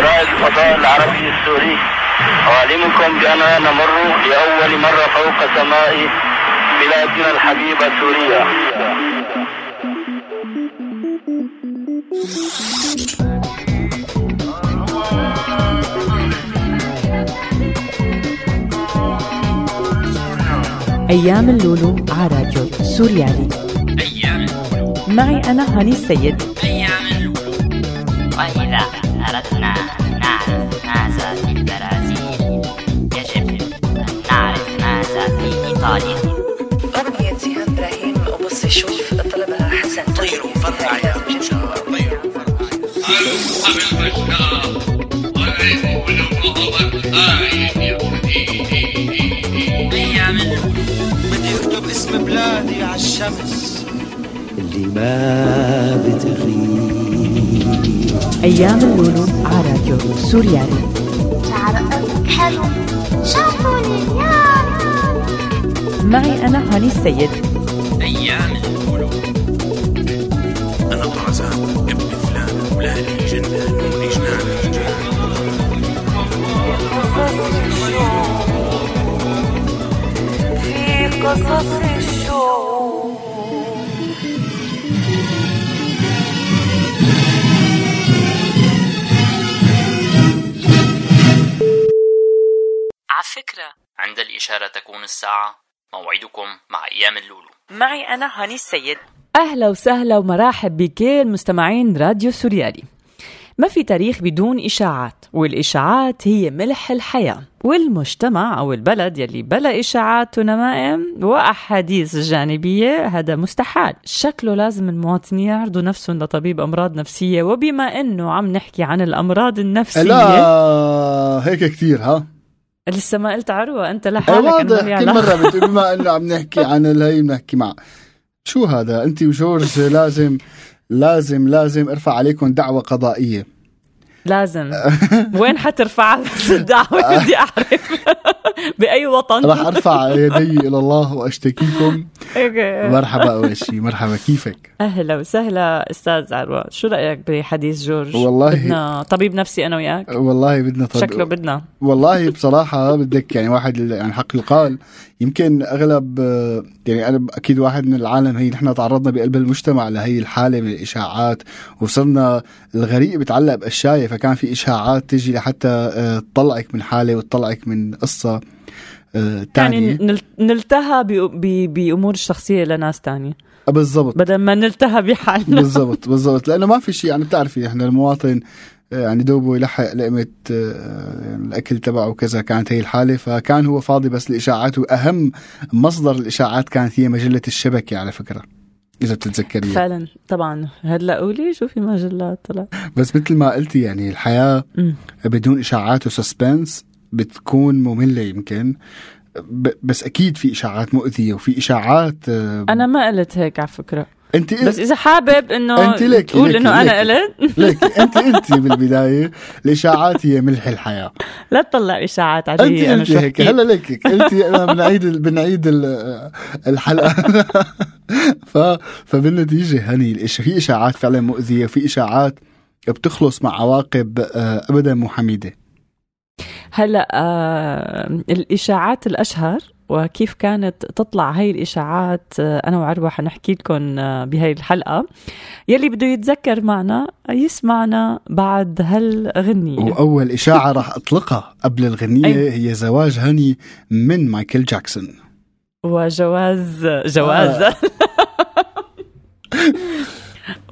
رائد الفضاء العربي السوري. أعلمكم بأننا نمر لأول مرة فوق سماء بلادنا الحبيبة سوريا. أيام اللولو على راديو سوريالي. أيام اللولو. معي أنا هاني السيد. أيام اللولو. أردنا. أن نعرف ماذا في البرازيل. يجب أن نعرف ماذا في إيطاليا. أغنية إبراهيم وبص شوف طلبها حسن. طيروا فرقع يا بشار طيروا بدي أكتب اسم بلادي على الشمس. اللي ما بتغيب. أيام اللولو على راديو سوريالي. شعرك حلو شافوني اليوم معي أنا هاني السيد. أيام اللولو أنا طرزان ابن فلان ولادي جنان وجنان في قصص الشوق عند الإشارة تكون الساعة. موعدكم مع أيام اللولو. معي أنا هاني السيد. أهلا وسهلا ومراحب بكل مستمعين راديو سوريالي. ما في تاريخ بدون إشاعات؟ والإشاعات هي ملح الحياة. والمجتمع أو البلد يلي بلا إشاعات ونمائم وأحاديث جانبية هذا مستحال. شكله لازم المواطنين يعرضوا نفسهم لطبيب أمراض نفسية. وبما أنه عم نحكي عن الأمراض النفسية لا هيك كثير ها؟ لسه ما قلت عروة أنت إيه لحالك واضح كل. مرة بتقول بما إنه عم نحكي عن الهي بنحكي مع شو هذا أنت وجورج لازم لازم لازم أرفع عليكم دعوة قضائية لازم. وين حترفع؟ الدعوة بدي أعرف. بأي وطن؟ راح أرفع يدي إلى الله وأشتكيكم. أوكي. مرحبا أول شيء مرحبا كيفك؟ أهلا وسهلا أستاذ عروة. شو رأيك بحديث جورج؟ والله- بدنا طبيب نفسي أنا وياك. والله بدنا طب... شكله بدنا. والله بصراحة بدك يعني واحد يعني حق يقال يمكن أغلب يعني أنا أكيد واحد من العالم هي نحن تعرضنا بقلب المجتمع لهي الحالة من الإشاعات وصرنا الغريق بتعلق بأشياء. فكان في إشاعات تجي لحتى آه، تطلعك من حالة وتطلعك من قصة آه، يعني تانية. نل- نلتهى ب- ب- بأمور الشخصية لناس تانية. بالضبط. بدل ما نلتهى بحالنا. بالضبط بالضبط. لأنه ما في شيء يعني بتعرفي إحنا المواطن آه، يعني دوبه يلحق لقمة آه، الأكل تبعه وكذا كانت هي الحالة فكان هو فاضي بس الإشاعات وأهم مصدر الإشاعات كانت هي مجلة الشبكة على فكرة. إذا بتتذكري فعلا طبعا. هلأ قولي شو في مجلات طلع. بس مثل ما قلتي يعني الحياة مم. بدون إشاعات وسسبنس بتكون مملة يمكن. بس أكيد في إشاعات مؤذية وفي إشاعات آه، أنا ما قلت هيك على فكرة. أنت بس إذا حابب إنه أنت ليكي- تقول أنا ليكي. قلت. ليك أنت انت بالبداية الاشاعات هي ملح الحياة. لا تطلع إشاعات أنت عادية أنا انت شو هيك. هلا ليك انت أنا بنعيد بنعيد ال- الحلقة. ف فبالنتيجة هني الإش- في إشاعات فعلا مؤذية وفي إشاعات بتخلص مع عواقب آه، ابدا مو حميده هلا آه الإشاعات الأشهر وكيف كانت تطلع هاي الإشاعات؟ آه أنا وعروة حنحكي لكم آه بهاي الحلقة. يلي بده يتذكر معنا يسمعنا بعد هالغنية. وأول إشاعة راح أطلقها قبل الغنية أي. هي زواج هني من مايكل جاكسون. وجواز جواز.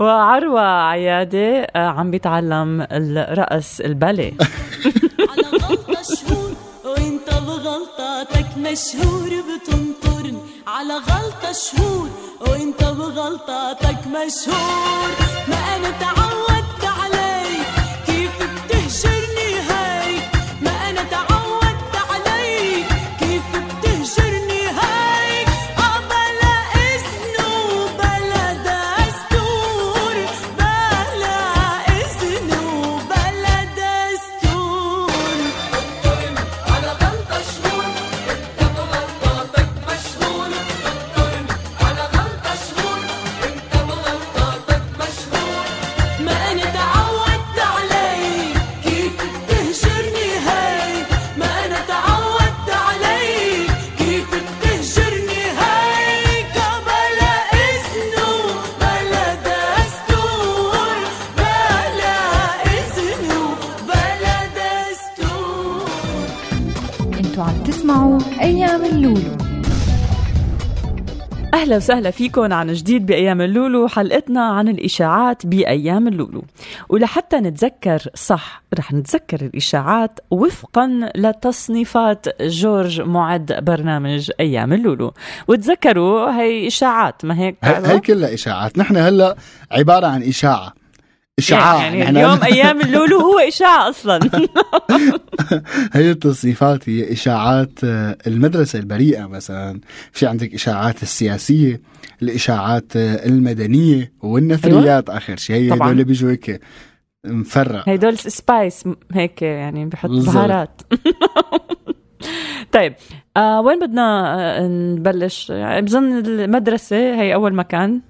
وعروة عيادة آه، عم بيتعلم الرقص الباليه بغلطاتك مشهور بتنطرني على غلطة شهور وانت بغلطاتك مشهور. ما أنا تعودت أهلا وسهلا فيكم عن جديد بأيام اللولو حلقتنا عن الإشاعات بأيام اللولو. ولحتى نتذكر صح رح نتذكر الإشاعات وفقا لتصنيفات جورج معد برنامج أيام اللولو. وتذكروا هي إشاعات ما هيك؟ هي كلها إشاعات. نحن هلأ عبارة عن إشاعة. إشعاع يعني, يعني اليوم أيام اللولو هو اشاعه أصلا. هي التصنيفات هي اشاعات آه، المدرسة البريئة مثلا. في عندك اشاعات السياسية الاشاعات آه، المدنية والنثريات أيوة؟ آخر شيء. هي هدول بيجوا هيك مفرق هدول سبايس هيك يعني بحط بهارات طيب آه وين بدنا آه، نبلش؟ يعني بظن المدرسة هي أول مكان.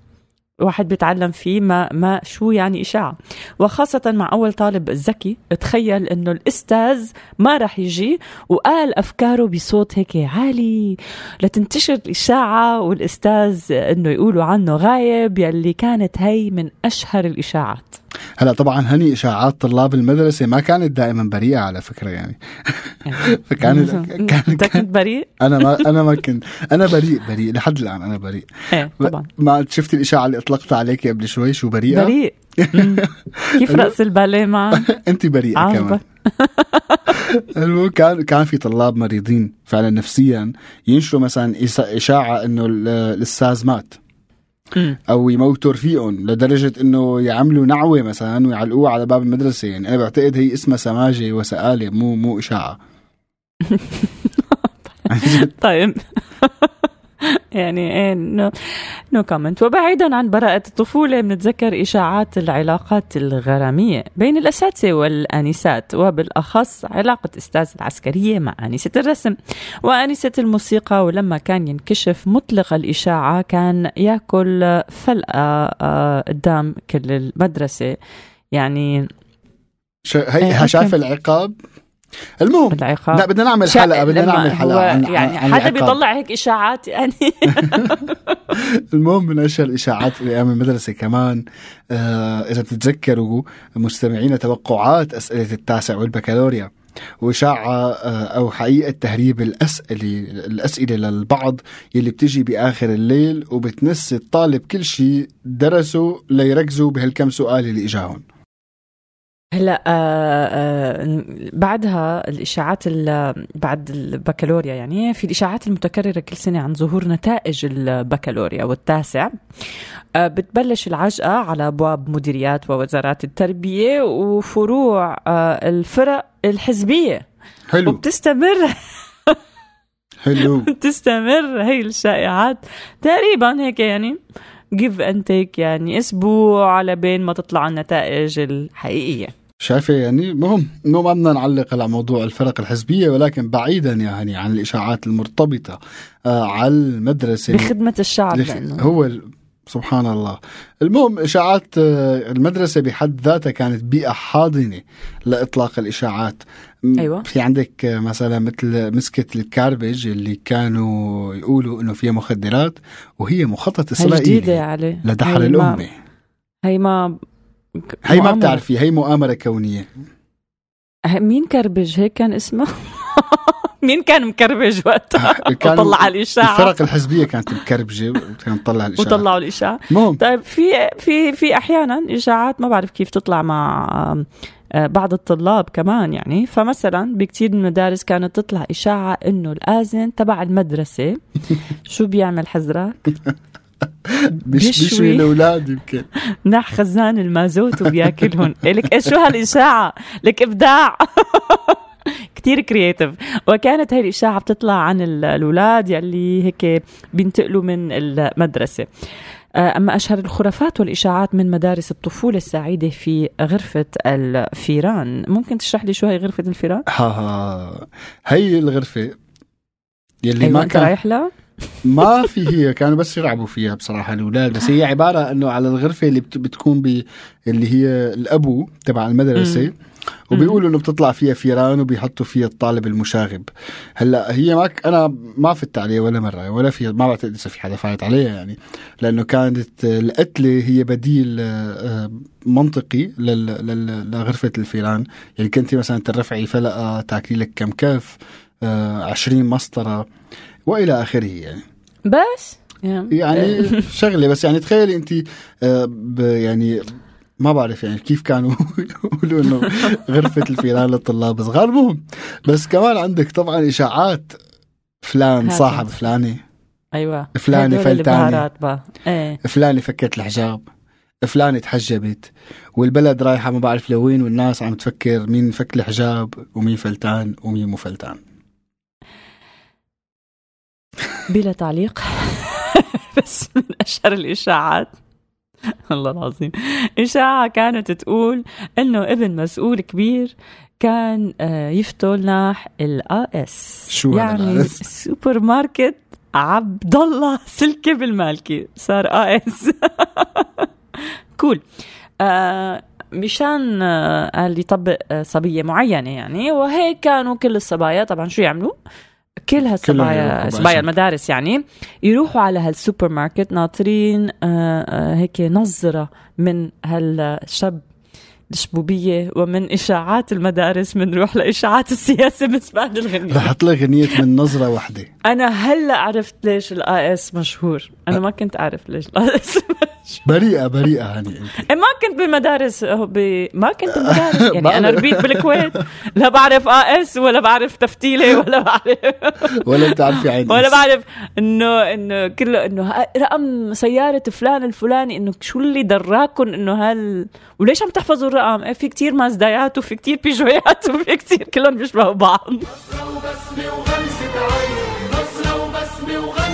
واحد بيتعلم فيه ما ما شو يعني إشاعة. وخاصة مع أول طالب ذكي تخيل إنه الأستاذ ما راح يجي وقال أفكاره بصوت هيك عالي. لتنتشر الإشاعة والأستاذ إنه يقولوا عنه غايب يلي كانت هي من أشهر الإشاعات. هلا طبعا هني إشاعات طلاب المدرسة ما كانت دائما بريئة على فكرة يعني. فكانت كان كنت بريء؟ أنا ما أنا ما كنت. أنا بريء بريء لحد الآن أنا بريء. إيه طبعا. ما شفتي الإشاعة اللي اطلقتها عليك قبل شوي؟ شو بريئة؟ بريء. كيف رأس الباليه معك؟ أنت بريئة كمان. المهم كان كان في طلاب مريضين فعلا نفسيا ينشروا مثلا إشاعة إنه الأستاذ مات. أو يموتوا رفيقهم لدرجة إنه يعملوا نعوة مثلا ويعلقوها على باب المدرسة. يعني أنا بعتقد هي اسمها سماجة وسآلة مو مو إشاعة. طيب. يعني إيه نو no comment وبعيدا عن براءة الطفولة بنتذكر إشاعات العلاقات الغرامية بين الأساتذة والآنسات وبالأخص علاقة أستاذ العسكرية مع آنسة الرسم وآنسة الموسيقى. ولما كان ينكشف مطلق الإشاعة كان يأكل فلقة آه، قدام كل المدرسة. يعني هي شايف العقاب؟ المهم العقاب. لا بدنا نعمل حلقة بدنا نعمل حلقة عن يعني عن حدا بيطلع هيك إشاعات يعني. المهم من أشهر الإشاعات أيام المدرسة كمان آه إذا بتتذكروا مستمعينا توقعات أسئلة التاسع والبكالوريا وإشاعة آه، أو حقيقة تهريب الأسئلة الأسئلة للبعض يلي بتجي بآخر الليل وبتنسي الطالب كل شيء درسه ليركزوا بهالكم سؤال اللي إجاهم. هلا آه آه بعدها الإشاعات بعد البكالوريا يعني في الإشاعات المتكررة كل سنة عن ظهور نتائج البكالوريا والتاسع. آه بتبلش العجقة على أبواب مديريات ووزارات التربية وفروع آه الفرق الحزبية. حلو. وبتستمر. حلو. بتستمر هي الشائعات. تقريبا هيك يعني give and take يعني أسبوع على بين ما تطلع النتائج الحقيقية. شايفة يعني مهم إنه ما بدنا نعلق على موضوع الفرق الحزبية ولكن بعيدا يعني عن الإشاعات المرتبطة آه على المدرسة. بخدمة الشعب لخ... هو سبحان الله. المهم إشاعات آه، المدرسة بحد ذاتها كانت بيئة حاضنة لإطلاق الإشاعات. أيوة. في عندك مثلا مثل مسكة الكاربج اللي كانوا يقولوا إنه فيها مخدرات وهي مخطط إسرائيلي لدحر الأمة. هي ما هي ما بتعرفي هي مؤامرة كونية. مين كربج؟ هيك كان اسمه؟ مين كان مكربج وقتها؟ كان وطلع الإشاعة. الفرق الحزبية كانت مكربجة وكانت تطلع الإشاعة. وطلعوا الإشاعة. مهم. طيب في في في أحيانا إشاعات ما بعرف كيف تطلع مع آه، بعض الطلاب كمان يعني. فمثلا بكثير من المدارس كانت تطلع إشاعة إنه الآذن تبع المدرسة. شو بيعمل حزرك بيشوي, بيشوي الأولاد يمكن. نح خزان المازوت وبياكلهم لك إيش شو هالإشاعة؟ لك إبداع. كتير creative وكانت هاي الإشاعة بتطلع عن الأولاد يلي هيك بينتقلوا من المدرسة. آه، أما أشهر الخرافات والإشاعات من مدارس الطفولة السعيدة في غرفة الفيران. ممكن تشرح لي شو هي غرفة الفيران؟ ها ها. هي الغرفة يلي أيوة ما كان رايح لها؟ ما في هي كانوا بس يلعبوا فيها بصراحة الأولاد. بس هي عبارة أنه على الغرفة اللي بتكون ب اللي هي القبو تبع المدرسة. وبيقولوا إنه بتطلع فيها فيران وبيحطوا فيها الطالب المشاغب. هلأ هي ما أنا ما فت عليها ولا مرة ولا في ما بعتقد إذا في حدا فايت عليها يعني. لأنه كانت القتلة هي بديل آه، منطقي لغرفة الفيران. يعني كنتي مثلا ترفعي فلقة تاكلي لك كم كف آه 20 مسطرة. وإلى آخره يعني. بس؟ يعني شغلة بس يعني تخيلي أنت آه يعني ما بعرف يعني كيف كانوا يقولوا إنه غرفة الفيران للطلاب صغار. المهم بس كمان عندك طبعا إشاعات فلان. صاحب فلانه أيوه. البهارات بقى. إيه. فلانة فكت الحجاب. فلانة تحجبت. والبلد رايحة ما بعرف لوين والناس عم تفكر مين فك الحجاب ومين فلتان ومين مو فلتان. بلا تعليق. بس من أشهر الإشاعات. الله العظيم. إشاعة كانت تقول إنه ابن مسؤول كبير كان آه، يفتل ناح الا إس. شو يعني؟ السوبر ماركت عبد الله سلكي بالمالكي. صار إس. كول. آه مشان آه قال يطبق آه صبية معينة يعني. وهيك كانوا كل الصبايا. طبعا شو يعملوا؟ كل هالصبايا صبايا. المدارس يعني يروحوا على هالسوبر ماركت ناطرين آه آه هيك نظرة من هالشاب الشبوبية ومن إشاعات المدارس بنروح لإشاعات السياسة بالنسبة للغنية رح اطلق غنية من نظرة واحدة أنا هلأ عرفت ليش الآي إس مشهور. أنا ما كنت أعرف ليش الآي إس بريئة بريئة هاني انت إيه ما كنت بالمدارس هو ب... ما كنت بالمدارس يعني. أنا ربيت بالكويت لا بعرف إس ولا بعرف تفتيلة ولا بعرف ولا بتعرفي عين ولا. بعرف إنه إنه كله إنه رقم سيارة فلان الفلاني إنه شو اللي دراكم إنه هال وليش عم تحفظوا الرقم؟ إيه في كتير مازدايات وفي كتير بيجويات وفي كتير كلهم بيشبهوا بعض نظرة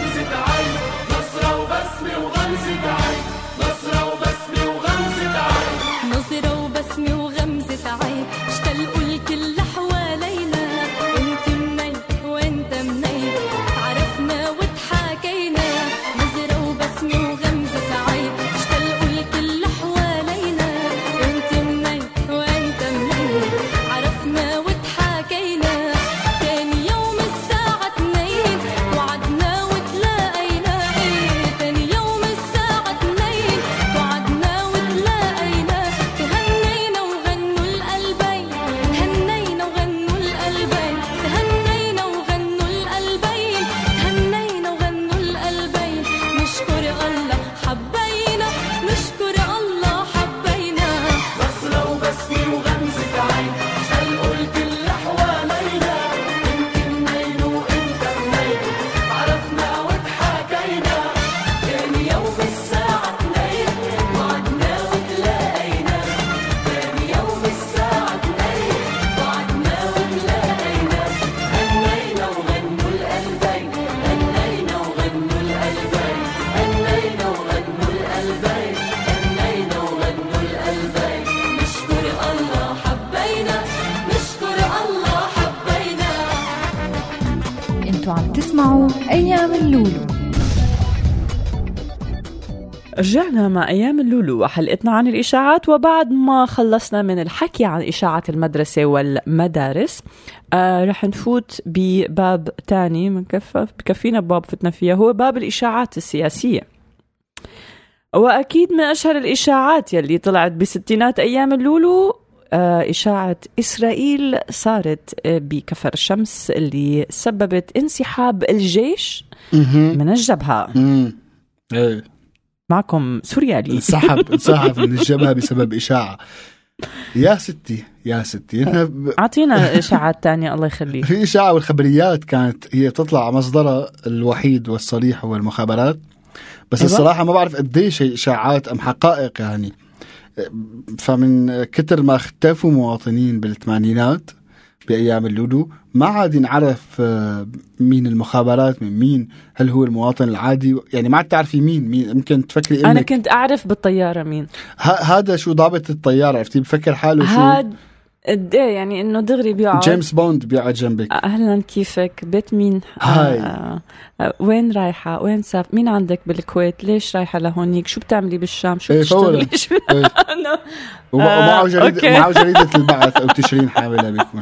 مع أيام اللولو وحلقتنا عن الإشاعات وبعد ما خلصنا من الحكي عن إشاعات المدرسة والمدارس آه رح نفوت بباب تاني منكفى بكفينا باب فتنا فيها هو باب الإشاعات السياسية. وأكيد من أشهر الإشاعات يلي طلعت بستينات أيام اللولو آه إشاعة إسرائيل صارت آه، بكفر الشمس اللي سببت انسحاب الجيش. من الجبهة. معكم سوريالي انسحب انسحب من الجبهة بسبب إشاعة. يا ستي يا ستي أعطينا إشاعات تانية الله يخليك. في إشاعة والخبريات كانت هي تطلع مصدرها الوحيد والصريح هو المخابرات. بس أيوة. الصراحة ما بعرف قديش هي إشاعات أم حقائق يعني. فمن كتر ما اختفوا مواطنين بالثمانينات بأيام اللودو ما عاد ينعرف آه، مين المخابرات من مين هل هو المواطن العادي؟ يعني ما عاد تعرفي مين مين يمكن تفكري أنا كنت أعرف بالطيارة مين. ه- هذا شو ضابط الطيارة؟ عرفتي؟ بفكر حاله شو هاد قد إيه؟ يعني إنه دغري بيقعد. جيمس بوند بيقعد جنبك. أهلا كيفك؟ بيت مين؟ هاي. آه آه وين رايحة؟ وين ساف؟ مين عندك بالكويت؟ ليش رايحة لهونيك؟ شو بتعملي بالشام؟ شو إيه،. بتشتغلي؟ شو. إنه- وم- آه، ومعه okay. معه جريدة البعث أو تشرين حاملة بيكون.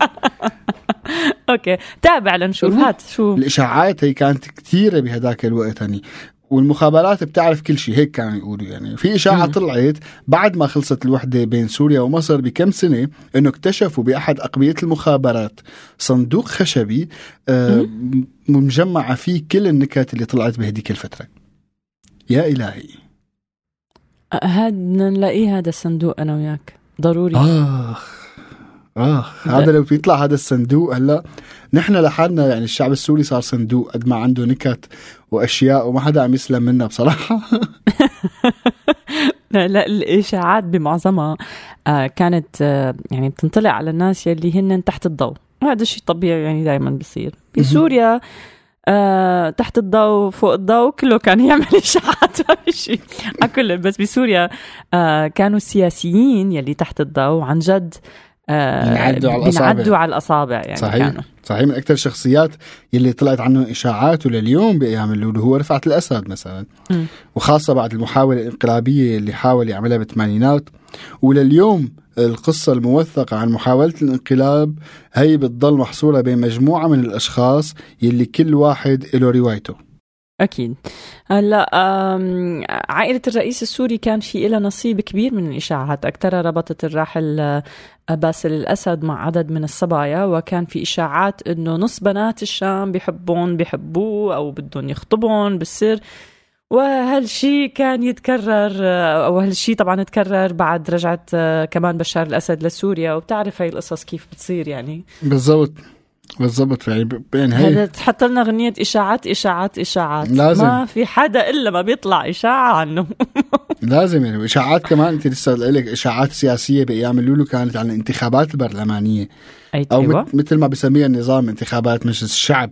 okay. تابع لنشوف. هات شو. الإشاعات هي كانت كثيرة بهداك الوقت يعني والمخابرات بتعرف كل شيء هيك كانوا يقولوا يعني. في إشاعة طلعت بعد ما خلصت الوحدة بين سوريا ومصر بكم سنة إنه اكتشفوا بأحد أقبية المخابرات صندوق خشبي آه مجمعة فيه كل النكت اللي طلعت بهديك الفترة. يا إلهي. هاد نلاقيه هذا الصندوق أنا وياك. ضروري. آخ. اخ هذا لو بيطلع هذا الصندوق هلا نحن لحالنا يعني الشعب السوري صار صندوق قد ما عنده نكت وأشياء وما حدا عم يسلم منا بصراحة. لا لا الإشاعات بمعظمها آه كانت آه يعني بتنطلع على الناس يلي هن تحت الضوء. وهذا الشيء طبيعي يعني دائما بصير. بسوريا آه تحت الضوء فوق الضوء كله كان يعمل إشاعات ما في شيء كل بس بسوريا آه كانوا السياسيين يلي تحت الضوء. عن جد بينعدوا على الأصابع. بينعدوا على الأصابع يعني صحيح كانوا. صحيح. من أكثر الشخصيات يلي طلعت عنه إشاعات ولليوم بأيام اللولو هو رفعت الأسد مثلا. مم. وخاصة بعد المحاولة الانقلابية اللي حاول يعملها بالثمانينات ولليوم القصة الموثقة عن محاولة الانقلاب هي بتضل محصورة بين مجموعة من الأشخاص يلي كل واحد له روايته. أكيد. هلأ آم، عائلة الرئيس السوري كان في لها نصيب كبير من الإشاعات. اكثرها ربطت الراحل آه، باسل الأسد مع عدد من الصبايا وكان في إشاعات إنه نص بنات الشام بيحبون بيحبوه أو بدهم يخطبون بالسر. وهالشيء كان يتكرر آه، أو هالشيء طبعا تكرر بعد رجعه آه، كمان بشار الأسد لسوريا. وبتعرف هاي القصص كيف بتصير يعني. بالضبط. بالضبط يعني ب- يعني هي تحط لنا غنية إشاعات إشاعات إشاعات. لازم. ما في حدا إلا ما بيطلع إشاعة عنه. لازم يعني وإشاعات كمان أنت لسه لك إشاعات سياسية بأيام اللولو كانت عن الانتخابات البرلمانية. أي أو أيوة. مثل ما بسميها النظام انتخابات مجلس الشعب.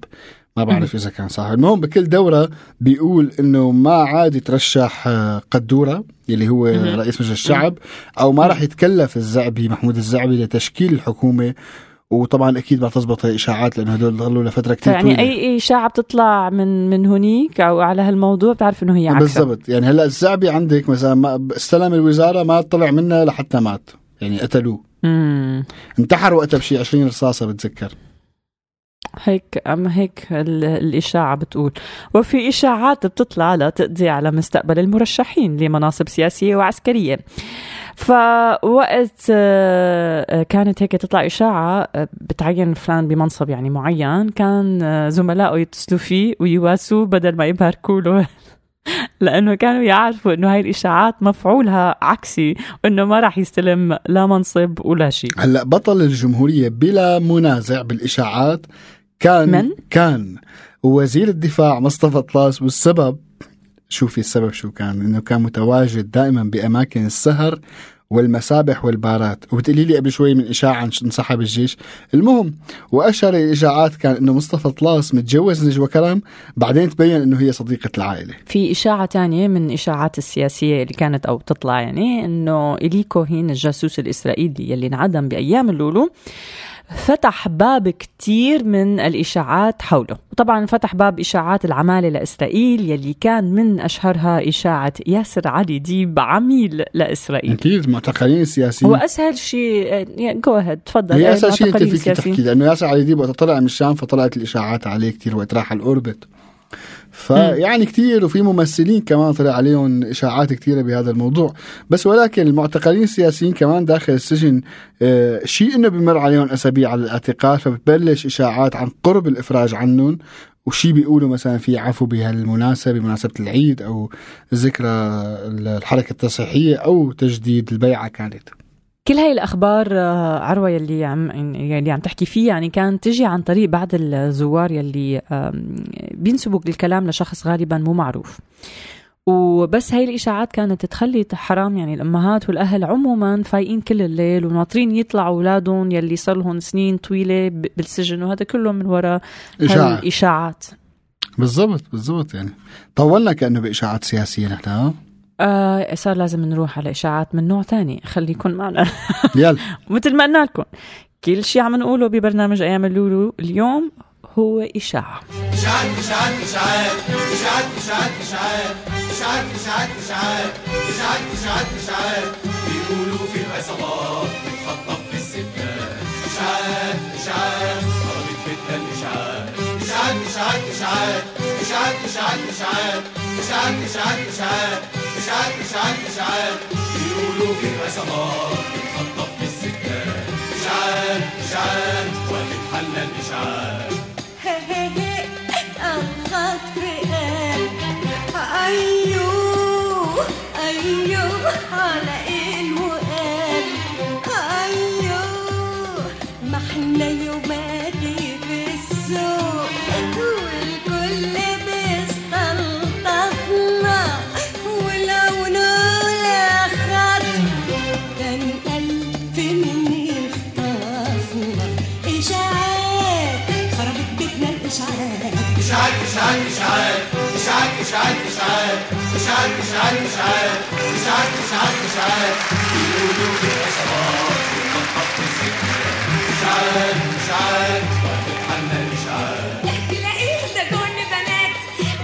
ما بعرف إذا كان صح. المهم بكل دورة بيقول إنه ما عاد يترشح آه، قدورة اللي هو. رئيس مجلس الشعب أو ما راح يتكلف الزعبي محمود الزعبي لتشكيل الحكومة وطبعا أكيد ما تزبط الاشاعات لأنه هدول ضلوا لفترة كثير يعني طويلة. أي إشاعة بتطلع من من هنيك أو على هالموضوع بتعرف إنه هي عكسها. بالضبط. يعني هلأ الزعبي عندك مثلا ما استلم الوزارة ما طلع منها لحتى مات. يعني قتلوه. انتحر وقتها بشي 20 رصاصة بتذكر. هيك أما هيك ال- الإشاعة بتقول. وفي إشاعات بتطلع لتقضي على مستقبل المرشحين لمناصب سياسية وعسكرية. فوقت آه، كانت هيك تطلع إشاعة آه، بتعين فلان بمنصب يعني معين كان آه، زملائه يتصلوا فيه ويواسوه بدل ما يباركوا له لأنه كانوا يعرفوا إنه هاي الإشاعات مفعولها عكسي وإنه ما راح يستلم لا منصب ولا شيء هلأ بطل الجمهورية بلا منازع بالإشاعات كان من؟ كان وزير الدفاع مصطفى طلاس والسبب شوفي السبب شو كان إنه كان متواجد دائما بأماكن السهر والمسابح والبارات. وبتقولي لي قبل شوي من إشاعة انسحب الجيش. المهم واشهر الاشاعات كان إنه مصطفى طلاس متجوز نجوى كرم بعدين تبين إنه هي صديقة العائلة. في إشاعة تانية من إشاعات السياسية اللي كانت أو تطلع يعني إنه إلي كوهين الجاسوس الإسرائيلي يلي انعدم بأيام اللولو فتح باب كتير من الإشاعات حوله. وطبعا فتح باب إشاعات العمالة لإسرائيل يلي كان من أشهرها إشاعة ياسر علي ديب عميل لإسرائيل. أكيد المعتقلين السياسيين هو أسهل شيء جو أهيد تفضل. هي إيه، أسهل شيء المعتقلين فيك. تحكي لأنه ياسر علي ديب وقت طلع من الشام فطلعت الإشاعات عليه كتير وقت راح الأوربت. فيعني كتير وفي ممثلين كمان طلع عليهم إشاعات كثيره بهذا الموضوع. بس ولكن المعتقلين السياسيين كمان داخل السجن آه، شيء إنه بمر عليهم أسابيع على الاعتقال فبتبلش إشاعات عن قرب الإفراج عنهم وشي بيقولوا مثلا في عفو بهالمناسبة بمناسبة العيد أو ذكرى الحركة التصحيحية أو تجديد البيعة كانت. كل هاي الأخبار آه، عروة يلي عم يلي عم تحكي فيه يعني كانت تجي عن طريق بعض الزوار يلي بينسبوا الكلام لشخص غالبا مو معروف. وبس هاي الإشاعات كانت تخلي حرام يعني الأمهات والأهل عموما فايقين كل الليل وناطرين يطلعوا أولادهم يلي صار لهم سنين طويلة بالسجن وهذا كله من وراء. الاشاعات بالضبط بالضبط يعني. طولنا كأنه بإشاعات سياسية نحن آه صار لازم نروح على اشاعات من نوع تاني خليكم معنا يلا مثل ما قلنا لكم كل شيء عم نقوله ببرنامج أيام اللولو اليوم هو اشاعه إشاعات إشاعات إشاعات إشاعات إشاعات إشاعات إشاعات إشاعات إشاعات إشاعات إشاعات بيقولوا في العصابات بتخطف في الستات إشاعات إشاعات قربت بدها الإشاعات إشاعات إشاعات إشاعات إشاعات إشاعات إشاعات إشاعات إشاعات إشاعات اشعال اشعال اشعال بيقولوا في العصابات بتخطف في السكان. اشعال اشعال وهتتحلى الاشعال هي هي هي عن خاطري أيوه أيوه على إيه الوقال أيوه ما إحنا يوماتي في السوق. إشاعات إشاعات إشاعات إشاعات إشاعات إشاعات بيقولوا في عصابات بتخطف في الستات إشاعات إشاعات وتتحلى الإشاعات تلاقيه ده كون بنات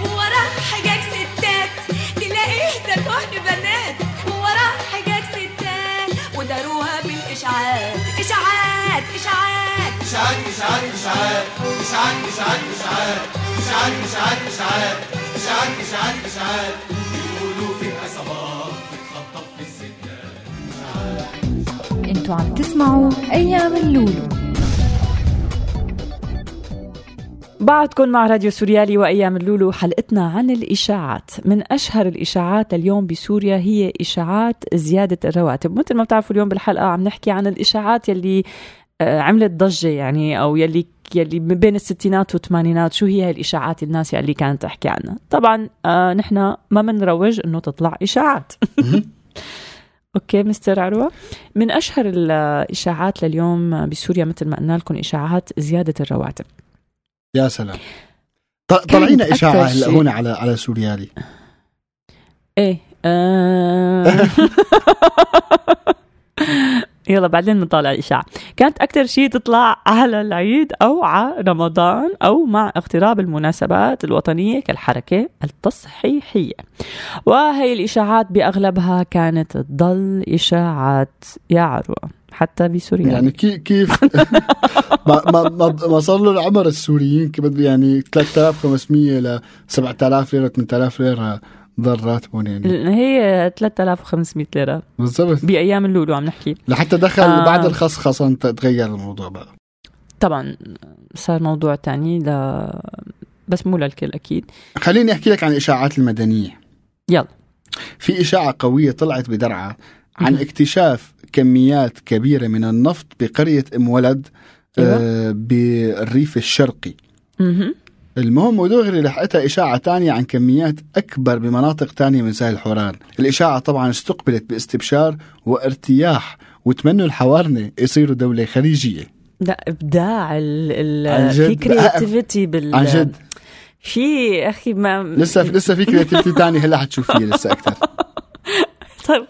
وراه حاجات ستات تلاقيه ده كون بنات وراه حاجات ستات وداروها بالإشاعات إشاعات إشاعات إشاعات إشاعات إشاعات إشاعات إشاعات إشاعات إشاعات إشاعات إشاعات إشاعات إشاعات إشاعات أنتوا عم تسمعوا أيام اللولو. بعدكم مع راديو سوريالي وأيام اللولو حلقتنا عن الإشاعات. من أشهر الإشاعات اليوم بسوريا هي إشاعات زيادة الرواتب. مثل ما بتعرفوا اليوم بالحلقة عم نحكي عن الإشاعات يلي آه، عملت ضجة يعني أو يلي يلي بين الستينات والثمانينات شو هي هاي الإشاعات الناس اللي كانت تحكي عنها؟ طبعا آه نحن ما بنروج إنه تطلع إشاعات. أوكي مستر عروة. من أشهر الإشاعات لليوم بسوريا مثل ما قلنا لكم إشاعات زيادة الرواتب. يا سلام. طلعينا إشاعة هلا هون على على سوريالي إيه آه. يلا بعدين بنطالع إشاعة. كانت أكثر شيء تطلع على العيد أو على رمضان أو مع اقتراب المناسبات الوطنية كالحركة التصحيحية. وهي الإشاعات بأغلبها كانت تضل إشاعات يا عروة حتى بسوريا. يعني كي كيف؟ ما ما ما, صار له العمر السوريين كيف يعني 3500 ل 7000 ليرة 8000 ليرة. ضل راتبهم يعني. هي 3500 ليرة. بالضبط. بأيام اللولو عم نحكي. لحتى دخل آه. بعد الخصخصه تغير الموضوع بقى. طبعا صار موضوع تاني ل... بس مو للكل أكيد. خليني أحكي لك عن الاشاعات المدنية. يلا. في إشاعة قوية طلعت بدرعا عن اكتشاف كميات كبيرة من النفط بقرية أم ولد آه بالريف الشرقي. المهم ودغري لحقتها إشاعة تانية عن كميات أكبر بمناطق تانية من ساحل حوران. الإشاعة طبعا استقبلت باستبشار وارتياح وتمنوا الحوارنة يصيروا دولة خليجية. لا إبداع ال. في creativity بال عن جد؟ في أخي ما لسه لسه في creativity تانية هلا حتشوف فيها لسه أكثر. طيب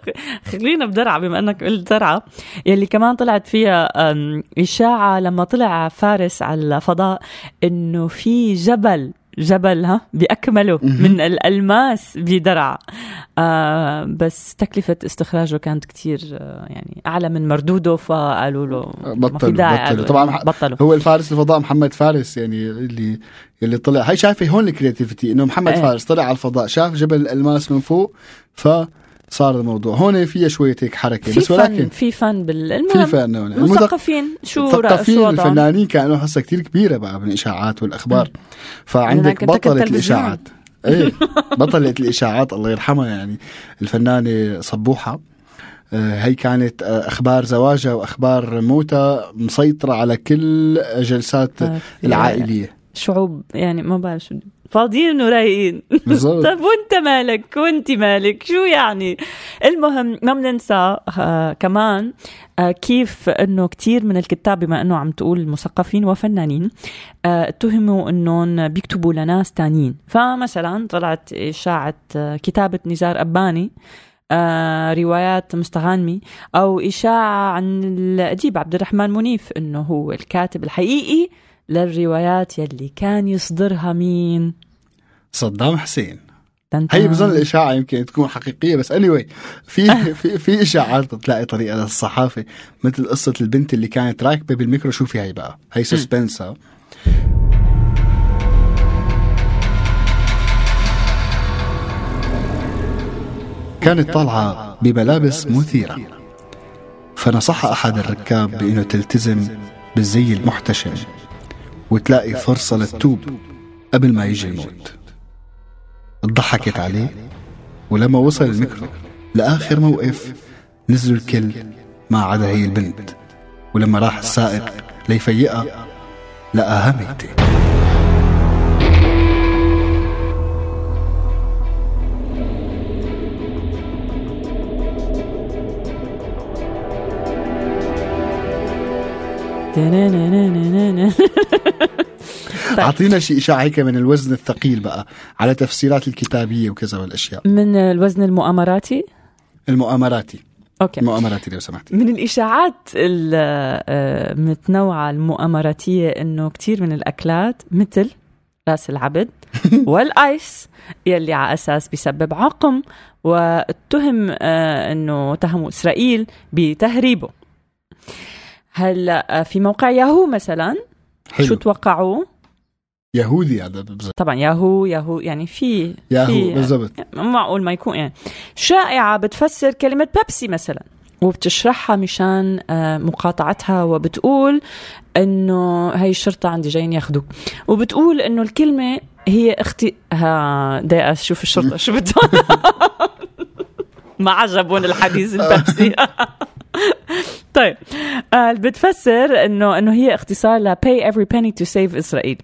خلينا بدرعا بما إنك قلت درعا يلي كمان طلعت فيها إشاعة لما طلع فارس على الفضاء إنه في جبل جبل ها باكمله من الألماس بدرعا آه بس تكلفة استخراجه كانت كتير آه يعني أعلى من مردوده فقالوا له بطلوا بطلوا طبعا بطلوا هو الفارس الفضاء محمد فارس يعني اللي اللي طلع. هي شايفة هون الكرياتيفيتي إنه محمد إيه. فارس طلع على الفضاء شاف جبل الألماس من فوق صار الموضوع. هون فيها شوية هيك حركة في بس ولكن في فن بالمهم في فن هون. المثقفين شو المثقفين الفنانين كانوا حصة كتير كبيرة بقى بالإشاعات والأخبار. فعندك بطلة الإشاعات. إيه بطلة الإشاعات الله يرحمها يعني. الفنانة صبوحة. آه، هي كانت آه، أخبار زواجها وأخبار موتها مسيطرة على كل جلسات آه، العائلية. شعوب يعني ما بعرف شو فاضيين ورايقين بالضبط. طب وانت مالك؟ وانت مالك؟ شو يعني؟ المهم ما بننسى آه كمان آه كيف إنه كتير من الكتاب بما إنه عم تقول مثقفين وفنانين آه اتهموا إنهم بيكتبوا لناس تانيين. فمثلا طلعت إشاعة آه كتابة نزار أباني آه روايات مستغانمي أو إشاعة عن الأديب عبد الرحمن منيف إنه هو الكاتب الحقيقي للروايات يلي كان يصدرها مين؟ صدام حسين. هي بظن الإشاعة يمكن تكون حقيقية بس اني anyway في في في إشاعات بتلاقي طريقة للصحافة مثل قصة البنت اللي كانت راكبة بالميكرو. شوفي هي بقى؟ هي سسبنسا كانت طالعة بملابس مثيرة. فنصح أحد الركاب بأنه تلتزم بالزي المحتشم. وتلاقي فرصة للتوبة قبل ما يجي الموت. ضحكت عليه ولما وصل الميكرو لآخر موقف نزلوا الكل ما عدا هي البنت ولما راح السائق ليفيقها لقاها ميتة. أعطينا شيء اشاعه هيك من الوزن الثقيل بقى على تفسيرات الكتابية وكذا والأشياء. من الوزن المؤامراتي؟ المؤامراتي. أوكي. المؤامراتي لو سمحتي. من الإشاعات المتنوعه المؤامراتية إنه كثير من الأكلات مثل رأس العبد والآيس يلي على أساس بيسبب عقم واتهم آه، إنه تهموا إسرائيل بتهريبه. هلا في موقع ياهو مثلا؟ حلو. شو توقعوا؟ يهودي هذا بالضبط طبعا ياهو ياهو يعني في ياهو بالضبط. معقول ما يكون يعني. شائعة بتفسر كلمة بيبسي مثلا وبتشرحها مشان آه، مقاطعتها وبتقول إنه هي الشرطة عندي جايين ياخذوك وبتقول إنه الكلمة هي أختي ها بدي أشوف الشرطة شو بدهم ما عجبون الحديث البيبسي. طيب آه بتفسر انه إنه هي اختصار ل pay every penny to save اسرائيل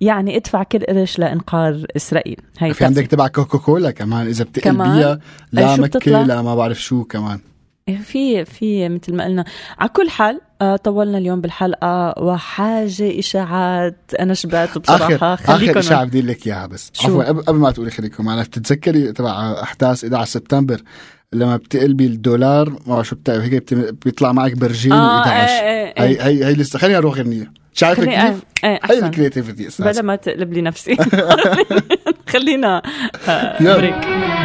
يعني ادفع كل قرش لإنقاذ إسرائيل. هي في عندك تبع كوكا كولا كمان إذا بتقل كمان؟ بيها أي لا مكة؟ لا ما بعرف شو كمان. في في مثل ما قلنا. على كل حال آه طولنا اليوم بالحلقة وحاجة إشاعات أنا شبعت بصراحة. آخر اخر خليكم إشاعة بدي لك إياها بس؟ عفوا قبل قبل ما تقولي خليكم معنا بتتذكري تبع أحداث 11 سبتمبر؟ لما بتقلبي الدولار ما بعرف شو بتعمل هيك بيطلع معك برجين آه، و11 إيه، إيه، إيه. هي هي هي لسه خلينا نروح غنيه شايفه خلي- كيف؟ آه، آه، هي. الكرياتيفيتي بلا أساسا ما تقلب لي نفسي. خلينا آه،. بريك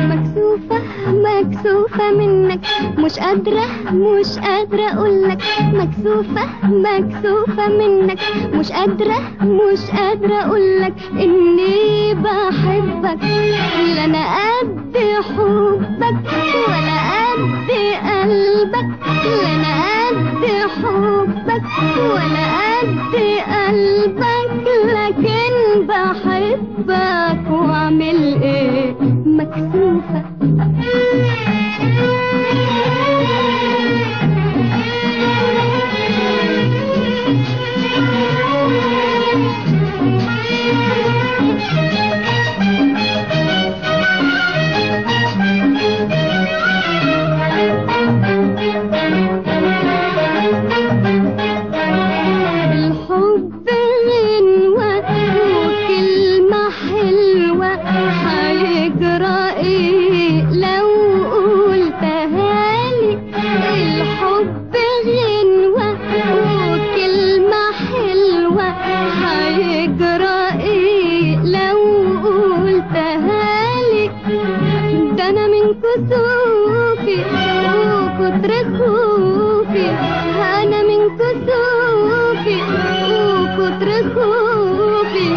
مكسوفة مكسوفة منك. مش قادرة مش قادرة أقولك. مكسوفة مكسوفة منك. مش قادرة مش قادرة أقولك إني بحبك. لا أنا قد حبك. وكتر خوفي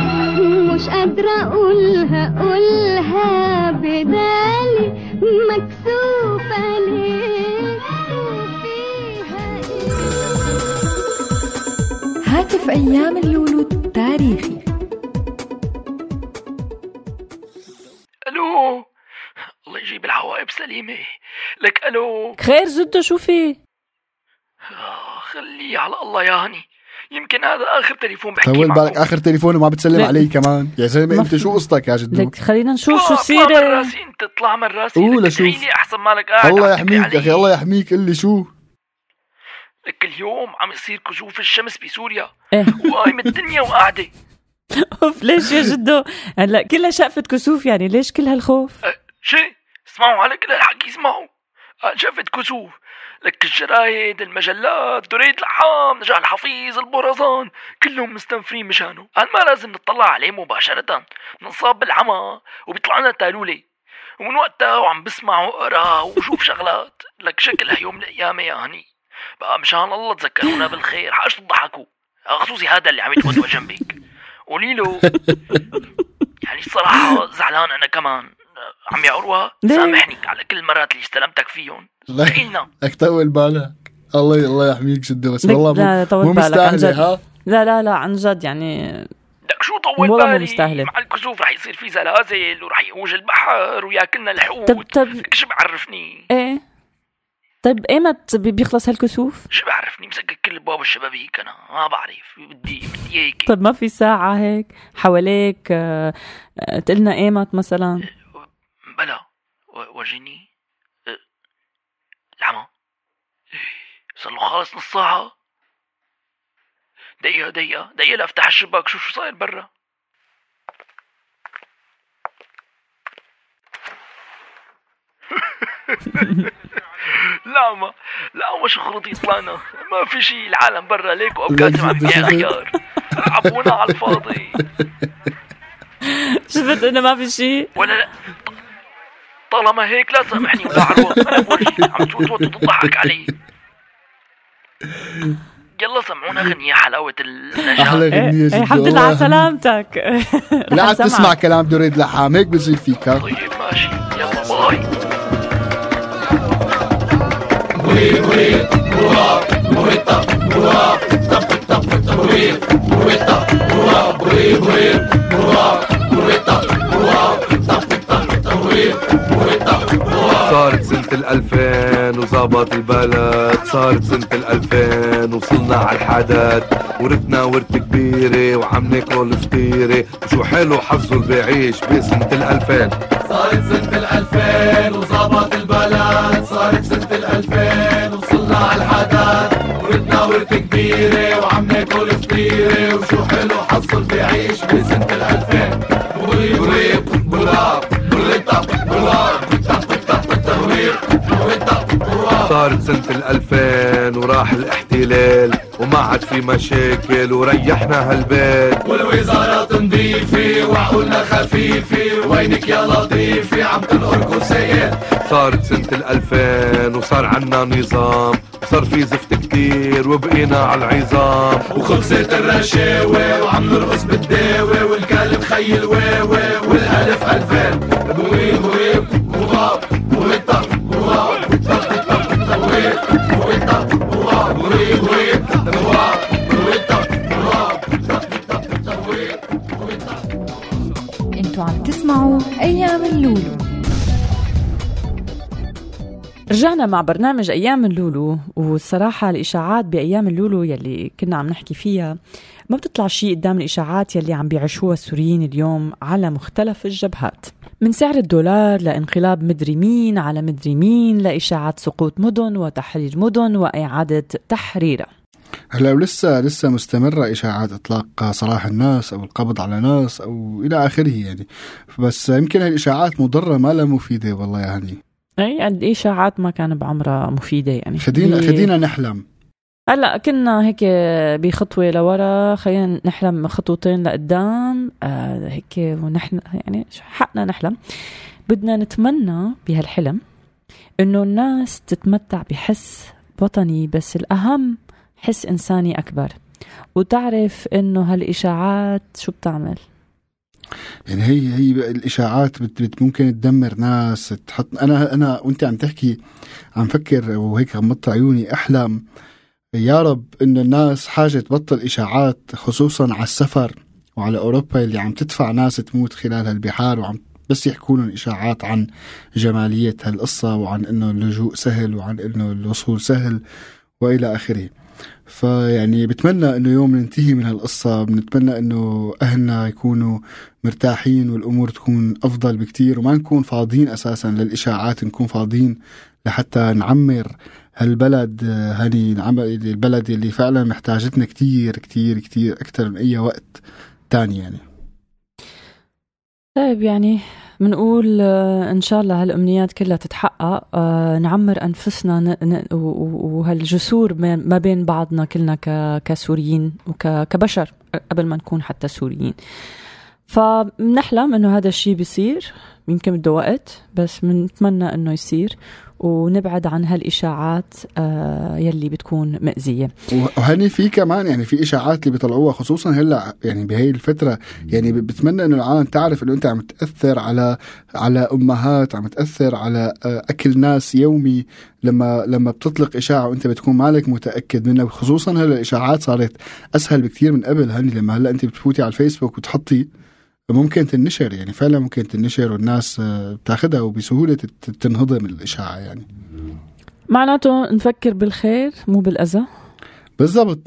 مش قادرة أقولها أقولها بدالي. مكسوفة ليه؟ وفيها هاتف أيام اللولو تاريخي. ألو الله يجيب الحوائب سليمة. لك ألو. خير جدو شو في آه، خليه على الله يا هني يمكن هذا آخر تليفون بحكي طول معه بالك آخر تليفون وما بتسلم. علي كمان؟ يا زلمه إنت شو قصتك يا جدو؟ لك خلينا نشوف شو طلع- طلع من راسي إنت اطلع من راسي قول. ادعيلي أحسن مالك قاعد الله يحميك يا أخي. الله يحميك قل لي شو؟ لك اليوم عم يصير كسوف الشمس بسوريا. وقايمة الدنيا وقاعدة. أوف ليش يا جدو؟ هلا كلها شقفة كسوف يعني ليش كل هالخوف؟ أه، شي اسمعوا على كل هالحكي اسمعوا. أه، شفت كسوف. لك الجرايد المجلات دريد الحام نجاح الحفيظ البرزان كلهم مستنفرين مشانه هل ما لازم نطلع عليه مباشرة. ننصاب بالعمى وبيطلع لنا تالولة ومن وقتها وعم بسمع واقرا وشوف شغلات. لك شكلها يوم من الأيام يا هني بقى مشان الله تذكرونا بالخير. حاش تضحكوا. خصوصي هذا اللي عم يتودوى جنبك قولي له يعني الصراحة زعلان أنا كمان. عمي عروة؟ سامحني على كل المرات اللي استلمتك فيهم. سهلنا. لك طول بالك. الله الله يحميك جدا بس لك والله لا مو, طول مو مستاهلة ها؟ لا لا لا عن جد يعني لك شو طول والله مو بالي؟ مستاهلة. مع الكسوف رح يصير في زلازل ورح يهوج البحر وياكلنا الحوت. طب طب لك شو بعرفني؟ إيه. طيب ايمت بي- بيخلص هالكسوف؟ شو بعرفني؟ مسكر كل باب الشبابيك أنا ما بعرف. بدي بدي هيك طيب ما في ساعة هيك حواليك آه، آه، تقلنا إيمت مثلا؟ و- ورجيني أه، العمى. صار له خالص نص ساعة. دقيقة دقيقة دقيقة لافتح الشباك شوف شو صاير برا. لا ما لا ما شخرطي طلعنا. ما في شيء العالم برا ليك وابكاتي ما عم يبيع خيار عبونا على الفاضي. شفت إنه ما في شيء ولا لا. طالما هيك لا سامحني ولا أنا بورجيك عم وتضحك علي. يلا سمعونا غنية حلاوة النجاة. أحلى غنية إيه جدا. الحمد لله على. سلامتك. لا عاد تسمع. كلام دريد لحام هيك بصير فيك. طيب ماشي. يلا باي. صارت سنة الألفين وزابط البلد صارت سنة الألفين وصلنا على الحدث ورثنا ورثة كبيرة وعم ناكل فطيرة وشو حلو حظه اللي بيعيش بسنة الألفين صارت سنة الألفين وظبط البلد صارت سنة الألفين وصلنا على الحدث ورثنا ورثة كبيرة وعم ناكل فطيرة وشو حلو حصل بيعيش بسنة الألفين وريب وراب وريطة وراب صارت سنة الألفين وراح الاحتلال وما عاد في مشاكل وريحنا هالبيت. والوزارة نظيفة وعقولنا خفيفة. وينك يا لطيفة؟ عم تنقر كرسيات صارت سنة الألفين وصار عنا نظام. صار في زفت كتير وبقينا على العظام. وخلصت الرشاوي وعم نرقص بالداوي والكلب خي الواوي والألف ألفين. بويب بويب عم تسمعوا أيام اللولو. رجعنا مع برنامج أيام اللولو والصراحة الإشاعات بأيام اللولو يلي كنا عم نحكي فيها ما بتطلع شيء قدام الإشاعات يلي عم بيعيشوها السوريين اليوم على مختلف الجبهات. من سعر الدولار لانقلاب مدري مين على مدري مين لإشاعات سقوط مدن وتحرير مدن وإعادة تحريرها هلا ولسه لسه مستمرة إشاعات إطلاق سراح الناس أو القبض على ناس أو إلى آخره يعني. بس يمكن هالإشاعات مضرة ما لها مفيدة والله يعني إي الإشاعات ما كان بعمرها مفيدة يعني. خدينا هي- خدينا نحلم. هلا كنا هيك بخطوة لورا خلينا نحلم خطوتين لقدام. آه هيك ونحن يعني حقنا نحلم. بدنا نتمنى بهالحلم إنه الناس تتمتع بحس وطني بس الأهم حس إنساني أكبر. وتعرف إنه هالإشاعات شو بتعمل؟ يعني هي هي الإشاعات بت بت ممكن تدمر ناس تحط أنا أنا وأنت عم تحكي عم فكر وهيك غمضت عيوني أحلم يا رب انه الناس حاجة تبطل إشاعات خصوصا على السفر وعلى أوروبا اللي عم تدفع ناس تموت خلال هالبحار وعم بس يحكوا لهم إشاعات عن جمالية هالقصة وعن إنه اللجوء سهل وعن إنه الوصول سهل وإلى آخره. فيعني بتمنى إنه يوم ننتهي من هالقصة بنتمنى إنه أهلنا يكونوا مرتاحين والأمور تكون أفضل بكتير وما نكون فاضيين أساسا للإشاعات نكون فاضيين لحتى نعمر هالبلد هني البلد اللي فعلا محتاجتنا كتير كتير كتير أكثر من أي وقت تاني يعني. طيب يعني بنقول آه، إن شاء الله هالأمنيات كلها تتحقق. آه، نعمر أنفسنا وهالجسور ما بين بعضنا كلنا كسوريين وكبشر قبل ما نكون حتى سوريين. فبنحلم إنه هذا الشيء بيصير. يمكن بده وقت بس بنتمنى إنه يصير ونبعد عن هالإشاعات آه يلي بتكون مأزية وهني في كمان يعني في إشاعات اللي بيطلعوها خصوصا هلأ يعني بهي الفترة يعني بتمنى إنه العالم تعرف إنه أنت عم تأثر على على أمهات عم تأثر على آه، أكل ناس يومي. لما لما بتطلق إشاعة وأنت بتكون مالك متأكد منها خصوصا هلأ الإشاعات صارت أسهل بكثير من قبل هني لما هلأ أنت بتفوتي على الفيسبوك وتحطي ممكن تنشر يعني فعلا ممكن تنشر والناس آه، بتاخدها وبسهولة تت- تنهضم الإشاعة يعني. معناته نفكر بالخير مو بالأذى. بالضبط.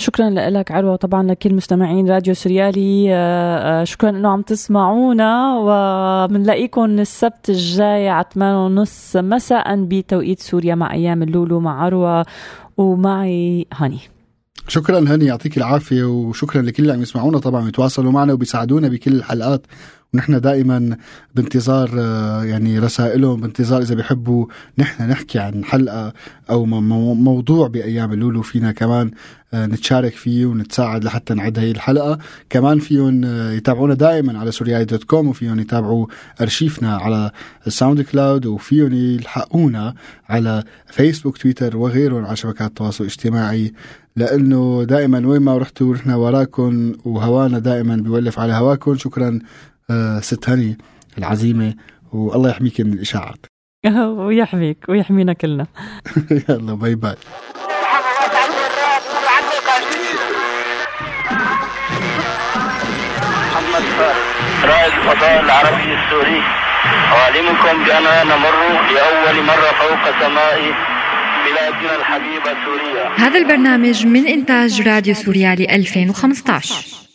شكرا لك عروة طبعا لكل مستمعين راديو سوريالي آه، آه، شكرا إنه عم تسمعونا وبنلاقيكم السبت الجاي على 8 ونص مساء بتوقيت سوريا مع أيام اللولو مع عروة ومعي هاني. شكرا هاني يعطيك العافية وشكرا لكل اللي عم يسمعونا طبعا بيتواصلوا معنا وبيساعدونا بكل الحلقات. ونحن دائما بانتظار آه، يعني رسائلهم بانتظار إذا بيحبوا نحن نحكي عن حلقة أو مو- مو- موضوع بأيام اللولو فينا كمان آه، نتشارك فيه ونتساعد لحتى نعد هي الحلقة. كمان فيهم آه، يتابعونا دائما على سوريالي dot com وفيهم يتابعوا أرشيفنا على ال SoundCloud وفيهم يلحقونا على فيسبوك تويتر وغيرهم على شبكات التواصل الاجتماعي. لأنه دائما وين ما رحتوا نحن وراكم وهوانا دائما بيولف على هواكم. شكرا آه، ست هني العزيمة والله يحميك من الإشاعات. ويحميك ويحمينا كلنا. يلا bye bye. محمد فارس رائد الفضاء العربي السوري أعلمكم بأننا نمر لأول مرة فوق سماء بلادنا الحبيبة سوريا. هذا البرنامج من إنتاج راديو سوريالي 2015